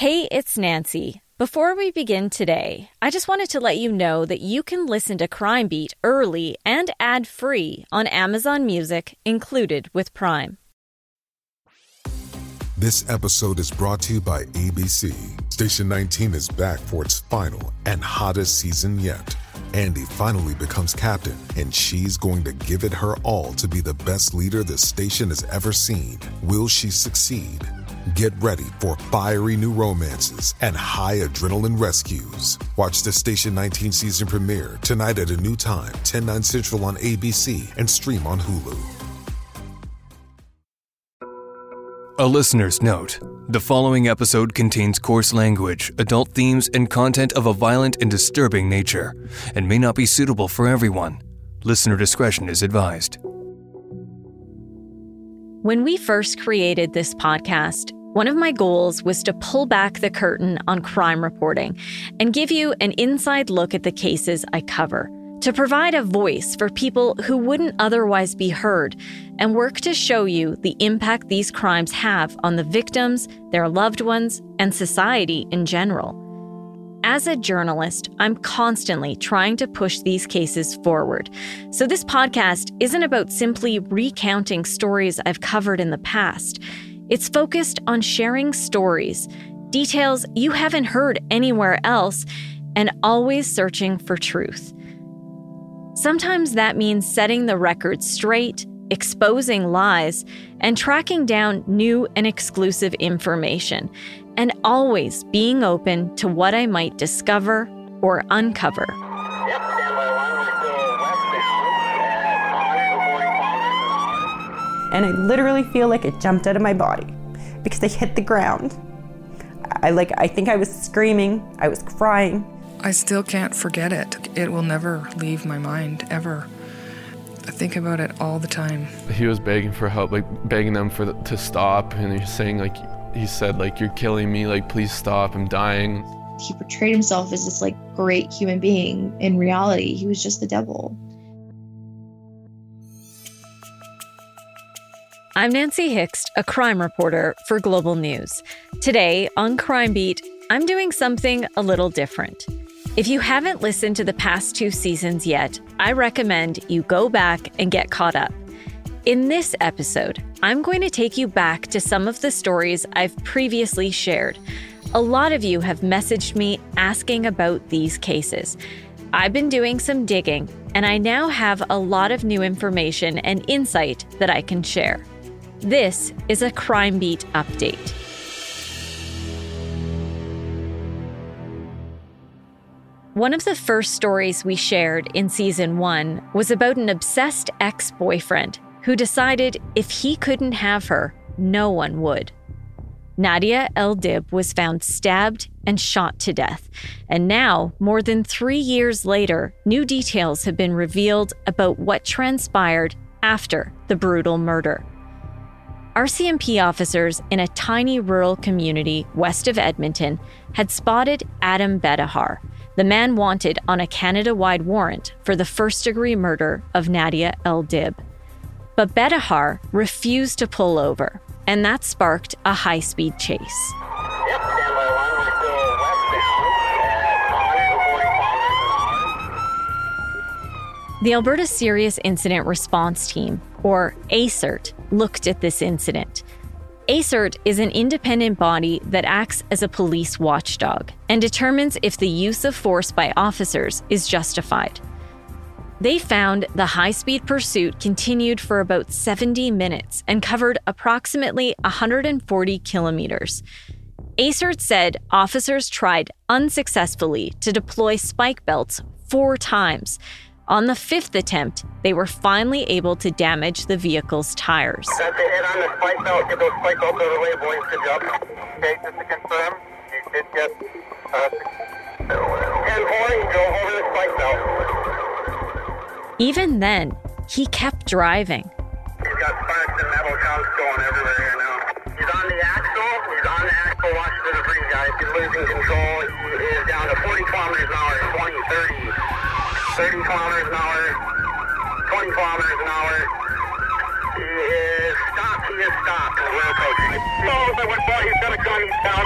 Hey, it's Nancy. Before we begin today, I just wanted to let you know that you can listen to Crime Beat early and ad free on Amazon Music, included with Prime. This episode is brought to you by ABC. Station 19 is back for its final and hottest season yet. Andy finally becomes captain, and she's going to give it her all to be the best leader the station has ever seen. Will she succeed? Get ready for fiery new romances and high adrenaline rescues. Watch the Station 19 season premiere tonight at a new time, 10, 9 central on ABC and stream on Hulu. A listener's note the following episode contains coarse language, adult themes, and content of a violent and disturbing nature, and may not be suitable for everyone. Listener discretion is advised. When we first created this podcast, one of my goals was to pull back the curtain on crime reporting and give you an inside look at the cases I cover, to provide a voice for people who wouldn't otherwise be heard, and work to show you the impact these crimes have on the victims, their loved ones, and society in general. As a journalist, I'm constantly trying to push these cases forward. So, this podcast isn't about simply recounting stories I've covered in the past. It's focused on sharing stories, details you haven't heard anywhere else, and always searching for truth. Sometimes that means setting the record straight, exposing lies, and tracking down new and exclusive information, and always being open to what I might discover or uncover. and I literally feel like it jumped out of my body because I hit the ground. I like I think I was screaming, I was crying. I still can't forget it. It will never leave my mind ever. I think about it all the time. He was begging for help, like begging them for the, to stop, and he's saying like he said like you're killing me, like please stop, I'm dying. He portrayed himself as this like great human being. In reality, he was just the devil. I'm Nancy Hixt, a crime reporter for Global News. Today on Crime Beat, I'm doing something a little different. If you haven't listened to the past two seasons yet, I recommend you go back and get caught up. In this episode, I'm going to take you back to some of the stories I've previously shared. A lot of you have messaged me asking about these cases. I've been doing some digging, and I now have a lot of new information and insight that I can share. This is a Crime Beat update. One of the first stories we shared in season one was about an obsessed ex boyfriend who decided if he couldn't have her, no one would. Nadia El Dib was found stabbed and shot to death. And now, more than three years later, new details have been revealed about what transpired after the brutal murder. RCMP officers in a tiny rural community west of Edmonton had spotted Adam Bettahar, the man wanted on a Canada wide warrant for the first degree murder of Nadia El Dib. But Bettahar refused to pull over, and that sparked a high speed chase. The Alberta Serious Incident Response Team, or ASIRT, looked at this incident. ASIRT is an independent body that acts as a police watchdog and determines if the use of force by officers is justified. They found the high speed pursuit continued for about 70 minutes and covered approximately 140 kilometers. ASIRT said officers tried unsuccessfully to deploy spike belts four times, on the fifth attempt, they were finally able to damage the vehicle's tires. Hit on the spike belt. Get those spike belts the way, boys. Good job. Okay, just to confirm, you did get uh, 10 4, go over the spike belt. Even then, he kept driving. He's got sparks and metal chunks going everywhere here now. He's on the axle. He's on the axle. Watch the debris, guys. He's losing control. He is down to 40 kilometers an hour, 20, 30. 30 kilometers an hour, 20 kilometers an hour. He is stopped. He is stopped. We're approaching. Oh, but what he's got a gun. Down.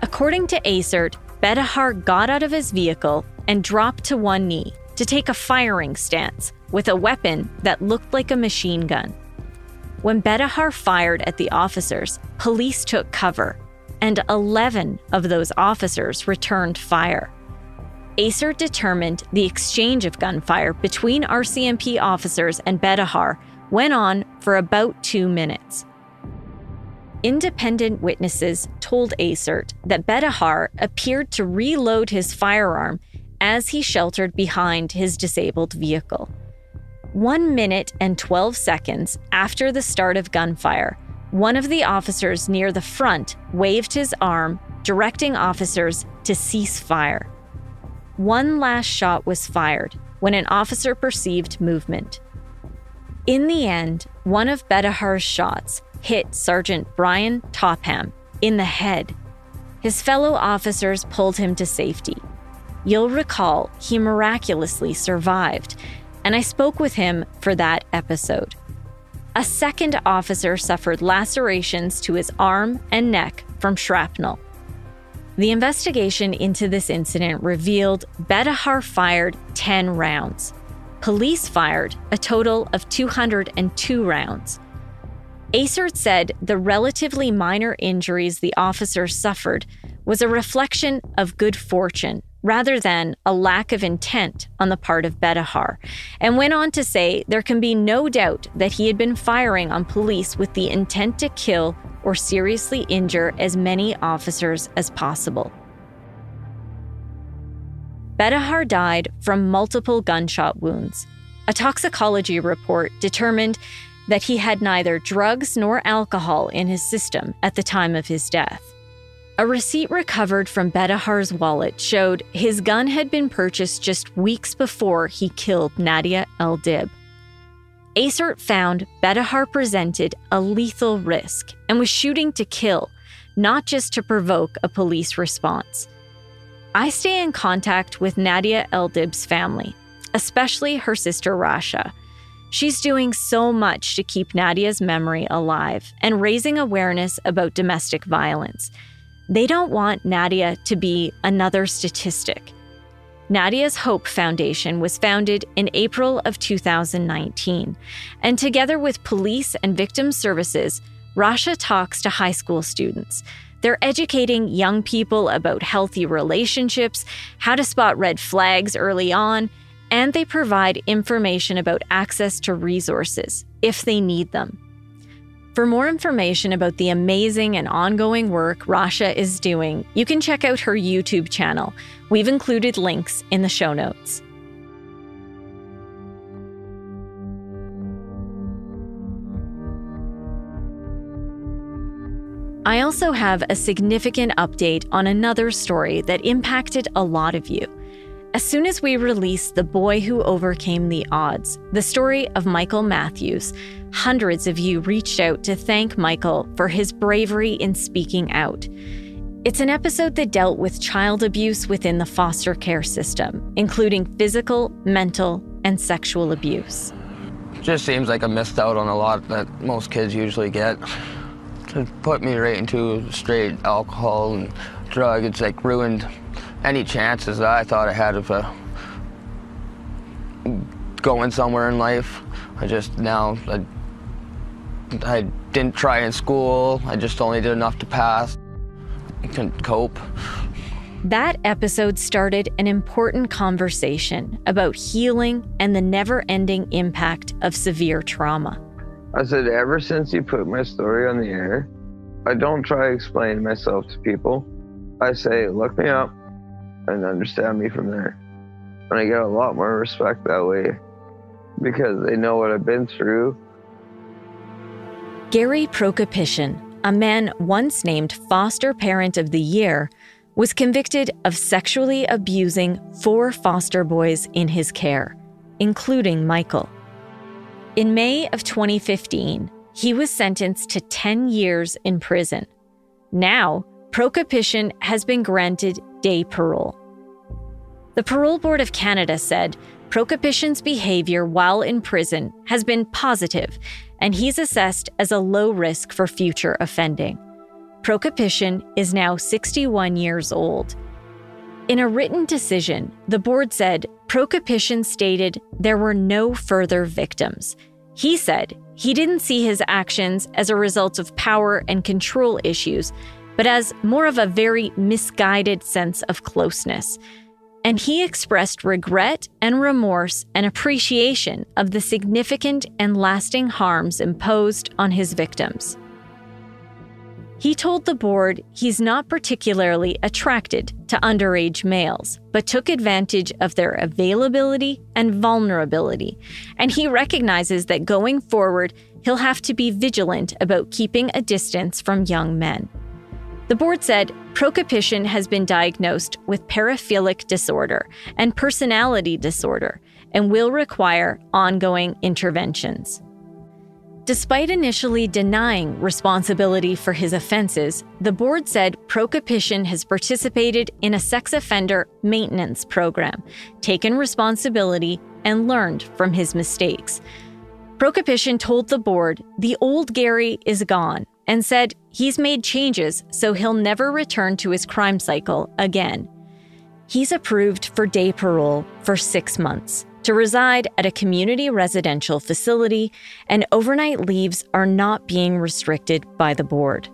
According to ASIRT, Bettahar got out of his vehicle and dropped to one knee to take a firing stance with a weapon that looked like a machine gun. When Bettahar fired at the officers, police took cover, and 11 of those officers returned fire. ASIRT determined the exchange of gunfire between RCMP officers and Bettahar went on for about two minutes. Independent witnesses told ASIRT that Bettahar appeared to reload his firearm as he sheltered behind his disabled vehicle. One minute and 12 seconds after the start of gunfire, one of the officers near the front waved his arm, directing officers to cease fire. One last shot was fired when an officer perceived movement. In the end, one of Bettahar's shots hit Sergeant Brian Topham in the head. His fellow officers pulled him to safety. You'll recall he miraculously survived, and I spoke with him for that episode. A second officer suffered lacerations to his arm and neck from shrapnel. The investigation into this incident revealed Bettahar fired 10 rounds. Police fired a total of 202 rounds. ASIRT said the relatively minor injuries the officers suffered was a reflection of good fortune rather than a lack of intent on the part of Bettahar, and went on to say there can be no doubt that he had been firing on police with the intent to kill or seriously injure as many officers as possible. Bettahar died from multiple gunshot wounds. A toxicology report determined that he had neither drugs nor alcohol in his system at the time of his death. A receipt recovered from Bettahar's wallet showed his gun had been purchased just weeks before he killed Nadia El Dib. ASIRT found Bettahar presented a lethal risk and was shooting to kill, not just to provoke a police response. I stay in contact with Nadia El Dib's family, especially her sister Rasha, She's doing so much to keep Nadia's memory alive and raising awareness about domestic violence. They don't want Nadia to be another statistic. Nadia's Hope Foundation was founded in April of 2019, and together with police and victim services, Rasha talks to high school students. They're educating young people about healthy relationships, how to spot red flags early on, and they provide information about access to resources if they need them. For more information about the amazing and ongoing work Rasha is doing, you can check out her YouTube channel. We've included links in the show notes. I also have a significant update on another story that impacted a lot of you. As soon as we released The Boy Who Overcame the Odds, the story of Michael Matthews, hundreds of you reached out to thank Michael for his bravery in speaking out. It's an episode that dealt with child abuse within the foster care system, including physical, mental, and sexual abuse. Just seems like I missed out on a lot that most kids usually get. It put me right into straight alcohol and drug. It's like ruined any chances that I thought I had of uh, going somewhere in life. I just now, I, I didn't try in school. I just only did enough to pass. I couldn't cope. That episode started an important conversation about healing and the never ending impact of severe trauma. I said, ever since you put my story on the air, I don't try to explain myself to people. I say, look me up, and understand me from there. And I get a lot more respect that way because they know what I've been through. Gary Prokopishin, a man once named Foster Parent of the Year, was convicted of sexually abusing four foster boys in his care, including Michael. In May of 2015, he was sentenced to 10 years in prison. Now, Prokopishin has been granted day parole. The Parole Board of Canada said Prokopishin's behavior while in prison has been positive, and he's assessed as a low risk for future offending. Prokopishin is now 61 years old. In a written decision, the board said Prokopishin stated there were no further victims. He said he didn't see his actions as a result of power and control issues, but as more of a very misguided sense of closeness. And he expressed regret and remorse and appreciation of the significant and lasting harms imposed on his victims. He told the board he's not particularly attracted to underage males, but took advantage of their availability and vulnerability. And he recognizes that going forward, he'll have to be vigilant about keeping a distance from young men. The board said Prokopishin has been diagnosed with paraphilic disorder and personality disorder and will require ongoing interventions. Despite initially denying responsibility for his offenses, the board said Prokopishin has participated in a sex offender maintenance program, taken responsibility, and learned from his mistakes. Prokopishin told the board the old Gary is gone and said he's made changes so he'll never return to his crime cycle again. He's approved for day parole for six months to reside at a community residential facility, and overnight leaves are not being restricted by the board.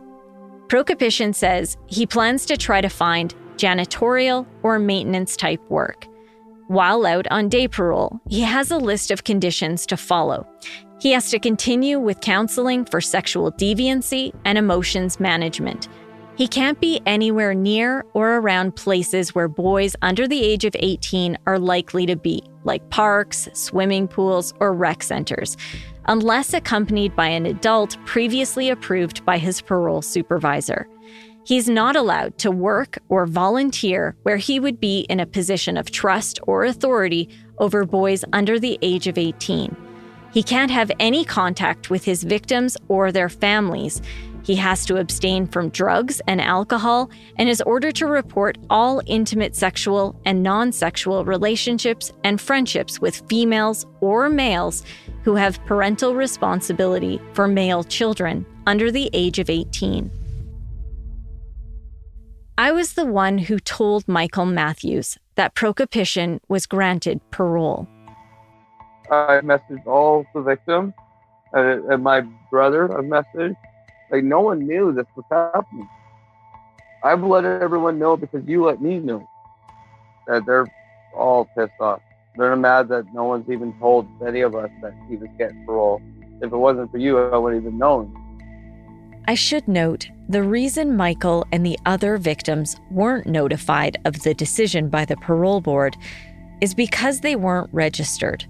Prokopishin says he plans to try to find janitorial or maintenance type work. While out on day parole, he has a list of conditions to follow. He has to continue with counseling for sexual deviancy and emotions management. He can't be anywhere near or around places where boys under the age of 18 are likely to be, like parks, swimming pools, or rec centers, unless accompanied by an adult previously approved by his parole supervisor. He's not allowed to work or volunteer where he would be in a position of trust or authority over boys under the age of 18. He can't have any contact with his victims or their families, he has to abstain from drugs and alcohol and is ordered to report all intimate sexual and non sexual relationships and friendships with females or males who have parental responsibility for male children under the age of 18. I was the one who told Michael Matthews that Prokopishin was granted parole. I messaged all the victims and my brother I messaged. like no one knew this was happening. I've let everyone know because you let me know that they're all pissed off. They're mad that no one's even told any of us that he was getting parole. If it wasn't for you, I wouldn't even known. I should note the reason Michael and the other victims weren't notified of the decision by the parole board is because they weren't registered.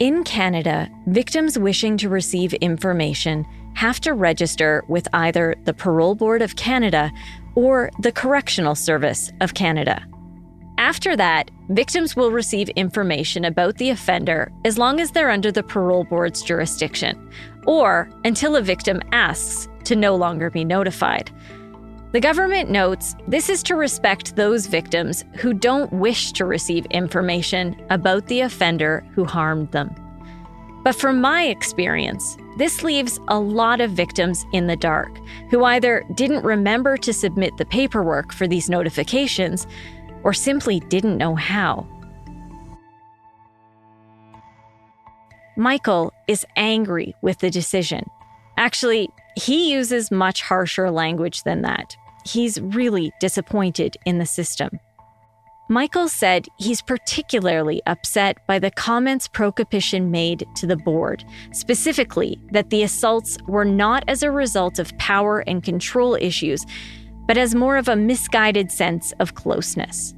In Canada, victims wishing to receive information have to register with either the Parole Board of Canada or the Correctional Service of Canada. After that, victims will receive information about the offender as long as they're under the Parole Board's jurisdiction, or until a victim asks to no longer be notified. The government notes this is to respect those victims who don't wish to receive information about the offender who harmed them. But from my experience, this leaves a lot of victims in the dark who either didn't remember to submit the paperwork for these notifications or simply didn't know how. Michael is angry with the decision. Actually, he uses much harsher language than that. He's really disappointed in the system. Michael said he's particularly upset by the comments Prokopishin made to the board, specifically that the assaults were not as a result of power and control issues, but as more of a misguided sense of closeness.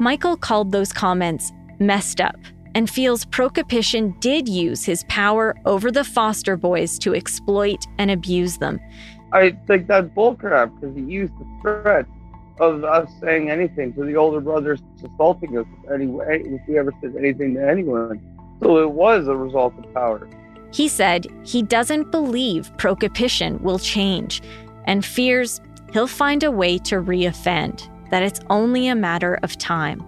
Michael called those comments messed up and feels Prokopishin did use his power over the foster boys to exploit and abuse them. I think that's bullcrap because he used the threat of us saying anything to the older brothers assaulting us anyway if we ever said anything to anyone. So it was a result of power. He said he doesn't believe Prokopishin will change and fears he'll find a way to reoffend, that it's only a matter of time.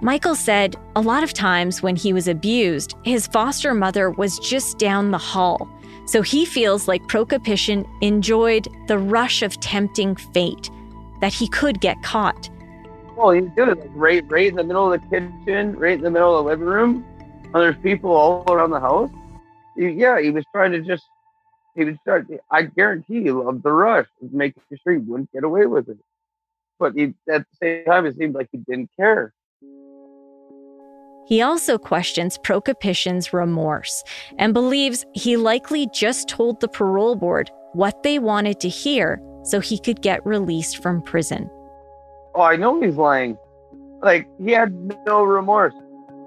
Michael said a lot of times when he was abused, his foster mother was just down the hall, So he feels like Prokopishin enjoyed the rush of tempting fate, that he could get caught. Well, he did it right, right in the middle of the kitchen, right in the middle of the living room, and there's people all around the house. He, yeah, he was trying to just, he was trying. I guarantee he loved the rush, of making sure he wouldn't get away with it. But he, at the same time, it seemed like he didn't care. He also questions Prokopishin's remorse and believes he likely just told the parole board what they wanted to hear so he could get released from prison. Oh, I know he's lying. Like, he had no remorse.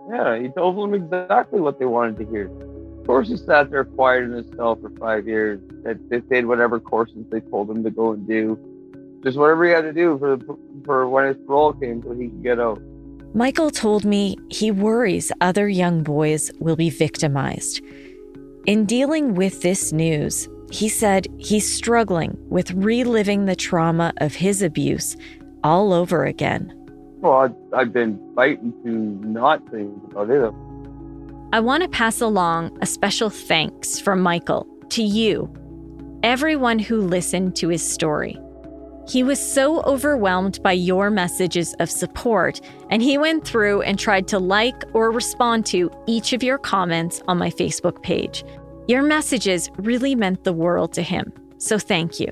Yeah, he told them exactly what they wanted to hear. Of course, he sat there quiet in his cell for five years. That They did whatever courses they told him to go and do. Just whatever he had to do for, for when his parole came so he could get out. Michael told me he worries other young boys will be victimized. In dealing with this news, he said he's struggling with reliving the trauma of his abuse all over again. Well, I've been fighting to not think about it. I want to pass along a special thanks from Michael to you, everyone who listened to his story. He was so overwhelmed by your messages of support, and he went through and tried to like or respond to each of your comments on my Facebook page. Your messages really meant the world to him, so thank you.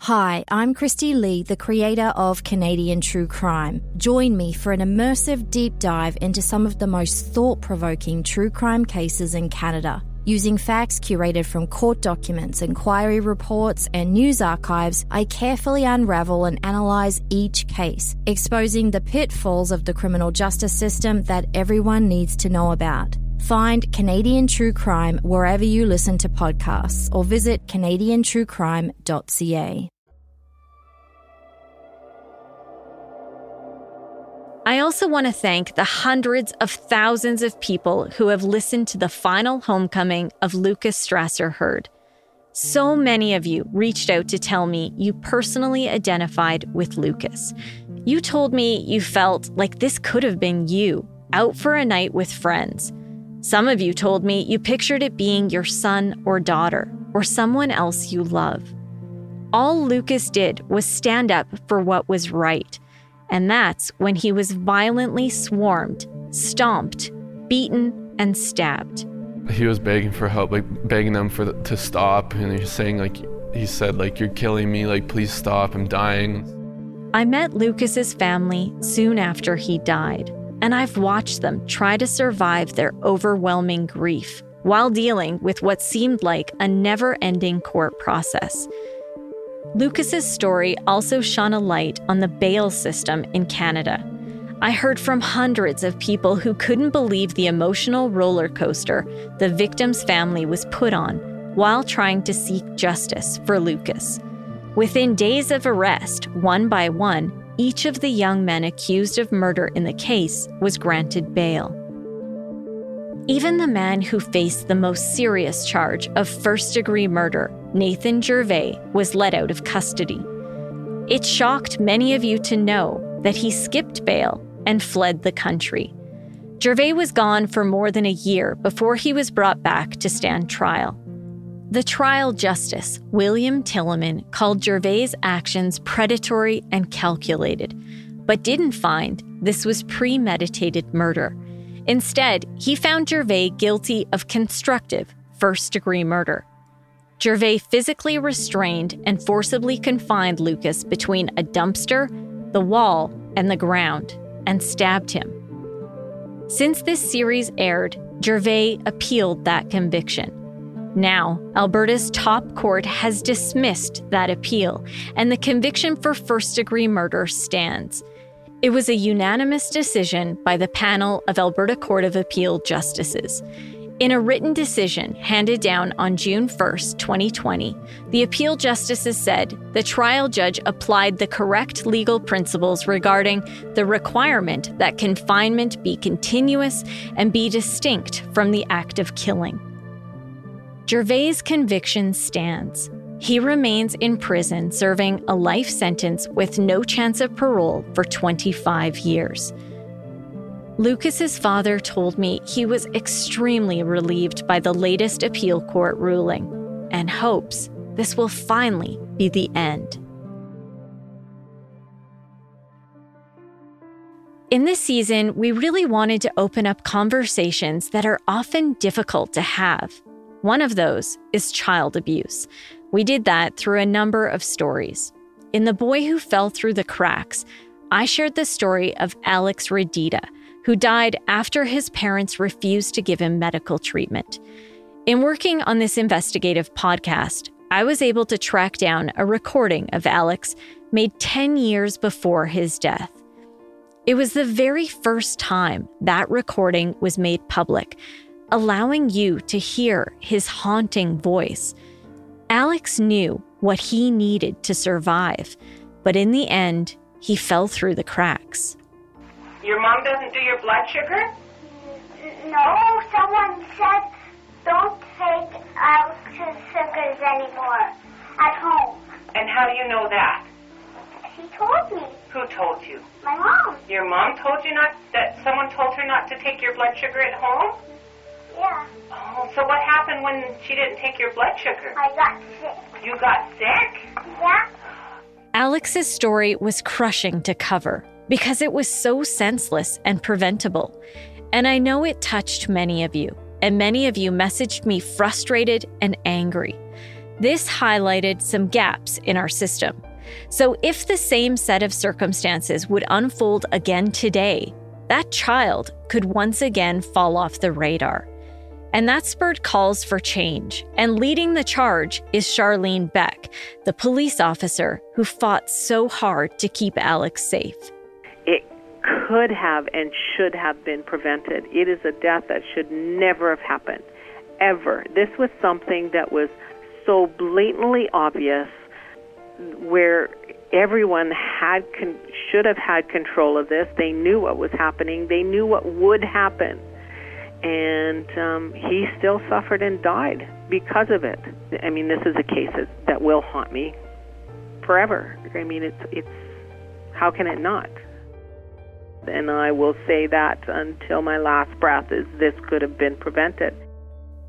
Hi, I'm Kristi Lee, the creator of Canadian True Crime. Join me for an immersive deep dive into some of the most thought provoking true crime cases in Canada. Using facts curated from court documents, inquiry reports, and news archives, I carefully unravel and analyze each case, exposing the pitfalls of the criminal justice system that everyone needs to know about. Find Canadian True Crime wherever you listen to podcasts or visit CanadianTrueCrime.ca. I also want to thank the hundreds of thousands of people who have listened to the final homecoming of Lukas Strasser-Hird. So many of you reached out to tell me you personally identified with Lukas. You told me you felt like this could have been you, out for a night with friends. Some of you told me you pictured it being your son or daughter, or someone else you love. All Lukas did was stand up for what was right and that's when he was violently swarmed, stomped, beaten, and stabbed. He was begging for help, like begging them for the, to stop, and he was saying like he said like you're killing me, like please stop, I'm dying. I met Lukas's family soon after he died, and I've watched them try to survive their overwhelming grief while dealing with what seemed like a never-ending court process. Lukas's story also shone a light on the bail system in Canada. I heard from hundreds of people who couldn't believe the emotional roller coaster the victim's family was put on while trying to seek justice for Lukas. Within days of arrest, one by one, each of the young men accused of murder in the case was granted bail. Even the man who faced the most serious charge of first degree murder Nathan Gervais was let out of custody. It shocked many of you to know that he skipped bail and fled the country. Gervais was gone for more than a year before he was brought back to stand trial. The trial justice, William Tilleman, called Gervais' actions predatory and calculated, but didn't find this was premeditated murder. Instead, he found Gervais guilty of constructive first degree murder. Gervais physically restrained and forcibly confined Lukas between a dumpster, the wall, and the ground, and stabbed him. Since this series aired, Gervais appealed that conviction. Now, Alberta's top court has dismissed that appeal, and the conviction for first degree murder stands. It was a unanimous decision by the panel of Alberta Court of Appeal justices. In a written decision handed down on June 1, 2020, the appeal justices said the trial judge applied the correct legal principles regarding the requirement that confinement be continuous and be distinct from the act of killing. Gervais' conviction stands. He remains in prison serving a life sentence with no chance of parole for 25 years. Lukas's father told me he was extremely relieved by the latest appeal court ruling and hopes this will finally be the end. In this season, we really wanted to open up conversations that are often difficult to have. One of those is child abuse. We did that through a number of stories. In The Boy Who Fell Through the Cracks, I shared the story of Alex Radita, who died after his parents refused to give him medical treatment. In working on this investigative podcast, I was able to track down a recording of Alex made 10 years before his death. It was the very first time that recording was made public, allowing you to hear his haunting voice. Alex knew what he needed to survive, but in the end, he fell through the cracks. Your mom doesn't do your blood sugar? No, someone said don't take Alex's sugars anymore at home. And how do you know that? She told me. Who told you? My mom. Your mom told you not that someone told her not to take your blood sugar at home? Yeah. Oh, so what happened when she didn't take your blood sugar? I got sick. You got sick? Yeah. Alex's story was crushing to cover because it was so senseless and preventable. And I know it touched many of you, and many of you messaged me frustrated and angry. This highlighted some gaps in our system. So, if the same set of circumstances would unfold again today, that child could once again fall off the radar. And that spurred calls for change. And leading the charge is Charlene Beck, the police officer who fought so hard to keep Alex safe It could have and should have been prevented. It is a death that should never have happened, ever. This was something that was so blatantly obvious where everyone had con- should have had control of this. They knew what was happening. They knew what would happen, and um, he still suffered and died because of it. I mean, this is a case that, that will haunt me forever. I mean, it's it's how can it not? and I will say that until my last breath is this could have been prevented.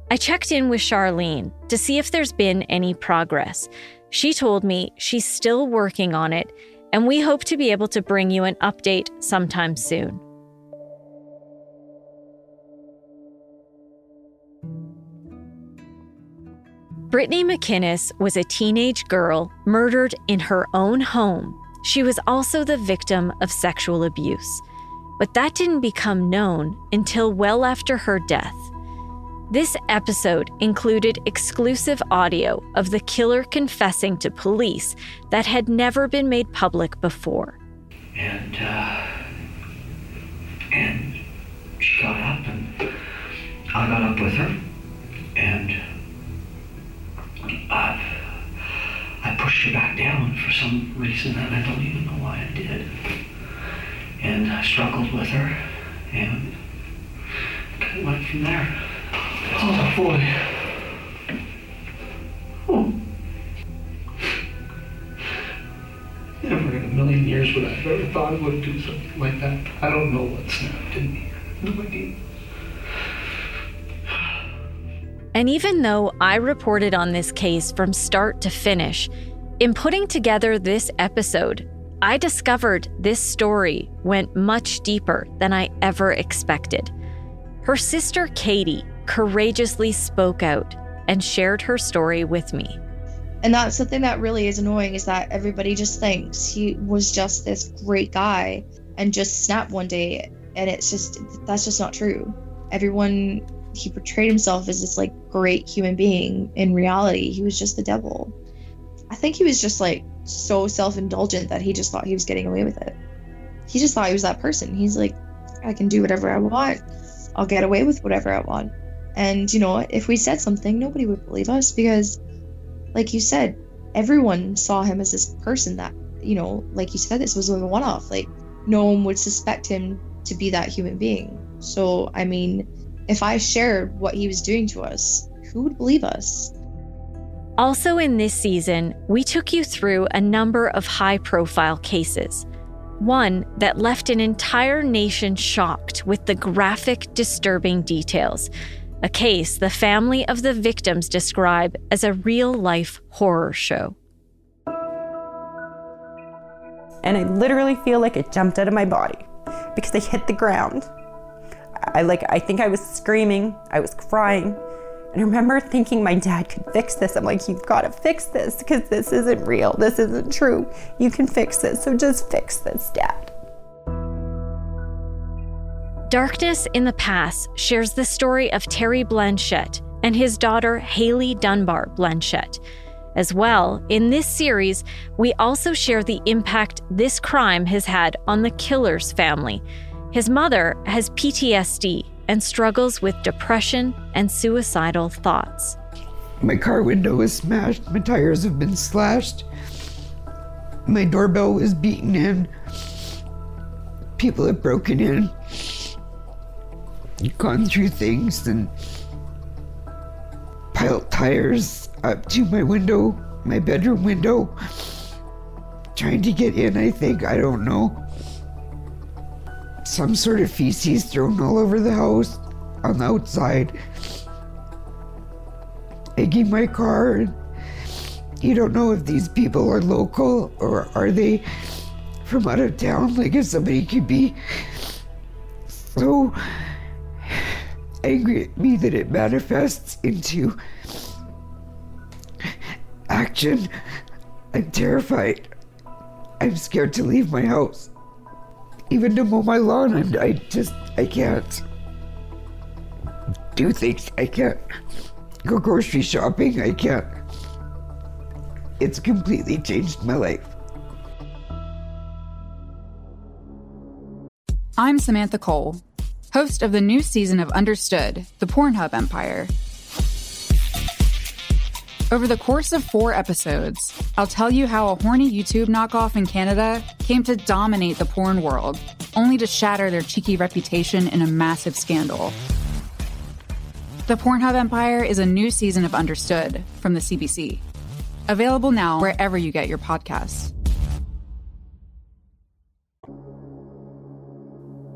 I checked in with Charlene to see if there's been any progress. She told me she's still working on it, and we hope to be able to bring you an update sometime soon. Brittany McInnes was a teenage girl murdered in her own home. She was also the victim of sexual abuse. But that didn't become known until well after her death. This episode included exclusive audio of the killer confessing to police that had never been made public before. And, uh, and she got up, and I got up with her, and uh, I pushed her back down for some reason, and I don't even know why I did and I struggled with her and kind of went from there. Oh boy. Never in a million years would I have ever thought I would do something like that. I don't know what snapped in me. No idea. And even though I reported on this case from start to finish, in putting together this episode, I discovered this story went much deeper than I ever expected. Her sister Katie courageously spoke out and shared her story with me. And that's something that really is annoying is that everybody just thinks he was just this great guy and just snapped one day. And it's just, that's just not true. Everyone, he portrayed himself as this like great human being. In reality, he was just the devil. I think he was just like so self indulgent that he just thought he was getting away with it. He just thought he was that person. He's like, I can do whatever I want. I'll get away with whatever I want. And, you know, if we said something, nobody would believe us because, like you said, everyone saw him as this person that, you know, like you said, this was a one off. Like, no one would suspect him to be that human being. So, I mean, if I shared what he was doing to us, who would believe us? Also, in this season, we took you through a number of high profile cases. One that left an entire nation shocked with the graphic, disturbing details. A case the family of the victims describe as a real life horror show. And I literally feel like it jumped out of my body because I hit the ground. I like I think I was screaming, I was crying. And I remember thinking my dad could fix this. I'm like, you've got to fix this because this isn't real. This isn't true. You can fix this. So just fix this, dad. Darkness in the Pass shares the story of Terry Blanchette and his daughter Hailey Dunbar-Blanchette. As well, in this series, we also share the impact this crime has had on the killer's family. His mother has PTSD and struggles with depression and suicidal thoughts. My car window is smashed, my tires have been slashed, my doorbell was beaten in, people have broken in, gone through things and piled tires up to my window, my bedroom window, trying to get in, I think, I don't know some sort of feces thrown all over the house on the outside. Egging my car. You don't know if these people are local or are they from out of town. Like if somebody could be so angry at me that it manifests into action. I'm terrified. I'm scared to leave my house even to mow my lawn. I'm, I just, I can't do things. I can't go grocery shopping. I can't. It's completely changed my life. I'm Samantha Cole, host of the new season of Understood, the Pornhub Empire. Over the course of four episodes, I'll tell you how a horny YouTube knockoff in Canada came to dominate the porn world, only to shatter their cheeky reputation in a massive scandal. The Pornhub Empire is a new season of Understood from the CBC. Available now wherever you get your podcasts.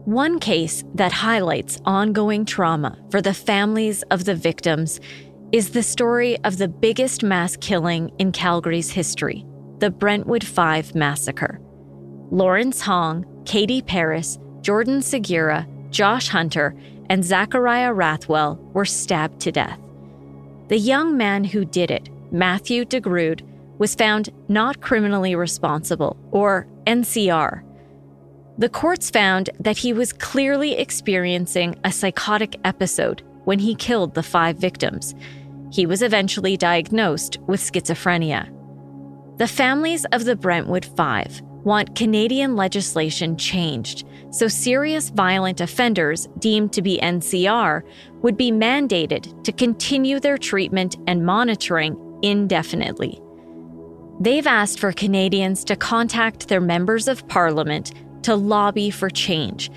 One case that highlights ongoing trauma for the families of the victims is the story of the biggest mass killing in Calgary's history, the Brentwood Five massacre. Lawrence Hong, Kaiti Perras, Jordan Segura, Josh Hunter, and Zackariah Rathwell were stabbed to death. The young man who did it, Matthew DeGrood, was found not criminally responsible, or NCR. The courts found that he was clearly experiencing a psychotic episode when he killed the five victims he was eventually diagnosed with schizophrenia. The families of the Brentwood Five want Canadian legislation changed so serious violent offenders deemed to be NCR would be mandated to continue their treatment and monitoring indefinitely. They've asked for Canadians to contact their members of parliament to lobby for change.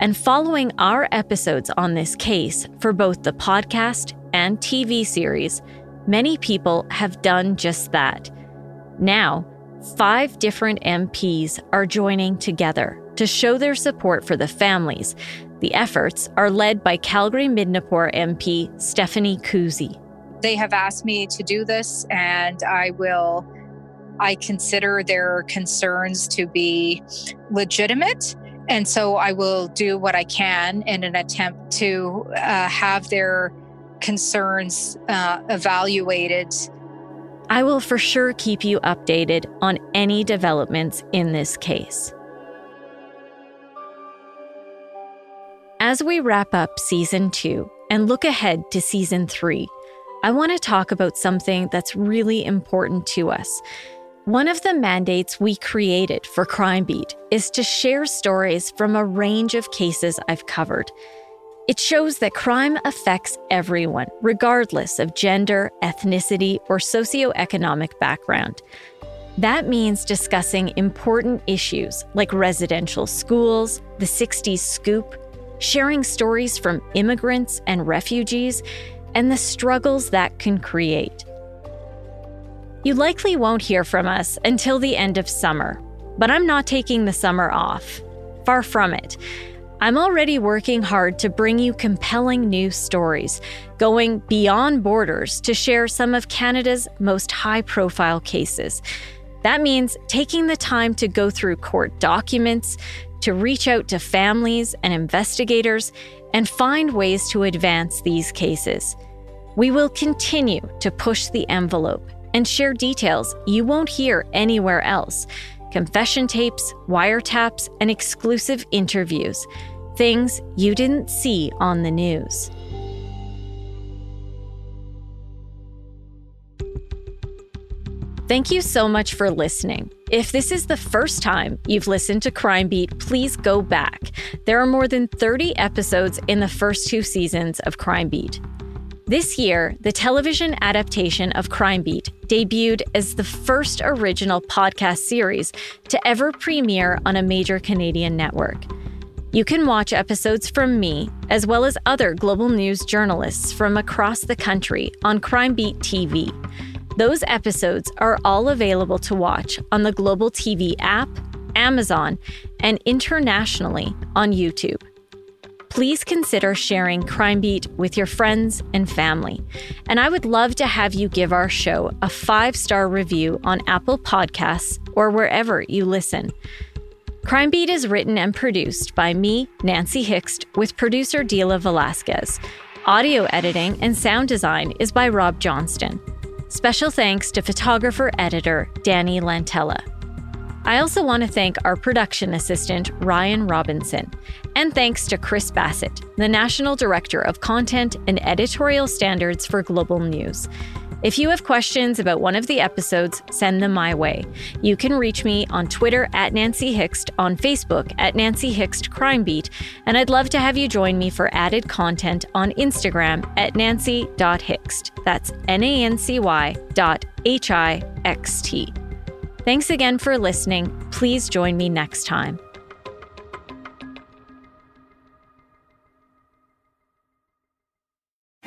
And following our episodes on this case for both the podcast and TV series, many people have done just that. Now, five different MPs are joining together to show their support for the families. The efforts are led by Calgary Midnapore MP Stephanie Kusie. They have asked me to do this, and I will. I consider their concerns to be legitimate. And so I will do what I can in an attempt to uh, have their concerns uh, evaluated. I will for sure keep you updated on any developments in this case. As we wrap up season two and look ahead to season three, I want to talk about something that's really important to us. One of the mandates we created for Crime Beat is to share stories from a range of cases I've covered. It shows that crime affects everyone, regardless of gender, ethnicity, or socioeconomic background. That means discussing important issues like residential schools, the 60s scoop, sharing stories from immigrants and refugees, and the struggles that can create. You likely won't hear from us until the end of summer, but I'm not taking the summer off. Far from it. I'm already working hard to bring you compelling new stories, going beyond borders to share some of Canada's most high profile cases. That means taking the time to go through court documents, to reach out to families and investigators, and find ways to advance these cases. We will continue to push the envelope and share details you won't hear anywhere else confession tapes, wiretaps, and exclusive interviews. Things you didn't see on the news. Thank you so much for listening. If this is the first time you've listened to Crime Beat, please go back. There are more than 30 episodes in the first two seasons of Crime Beat. This year, the television adaptation of Crime Beat debuted as the first original podcast series to ever premiere on a major Canadian network. You can watch episodes from me, as well as other global news journalists from across the country on Crime Beat TV. Those episodes are all available to watch on the Global TV app, Amazon, and internationally on YouTube. Please consider sharing Crime Beat with your friends and family. And I would love to have you give our show a five star review on Apple Podcasts or wherever you listen. Crime Beat is written and produced by me, Nancy Hixt, with producer Dila Velasquez. Audio editing and sound design is by Rob Johnston. Special thanks to photographer editor Danny Lantella. I also want to thank our production assistant, Ryan Robinson. And thanks to Chris Bassett, the National Director of Content and Editorial Standards for Global News. If you have questions about one of the episodes, send them my way. You can reach me on Twitter at Nancy Hixt, on Facebook at Nancy Hixt Crime Beat, and I'd love to have you join me for added content on Instagram at nancy.hixt. That's N A N C Y dot H I X T. Thanks again for listening. Please join me next time.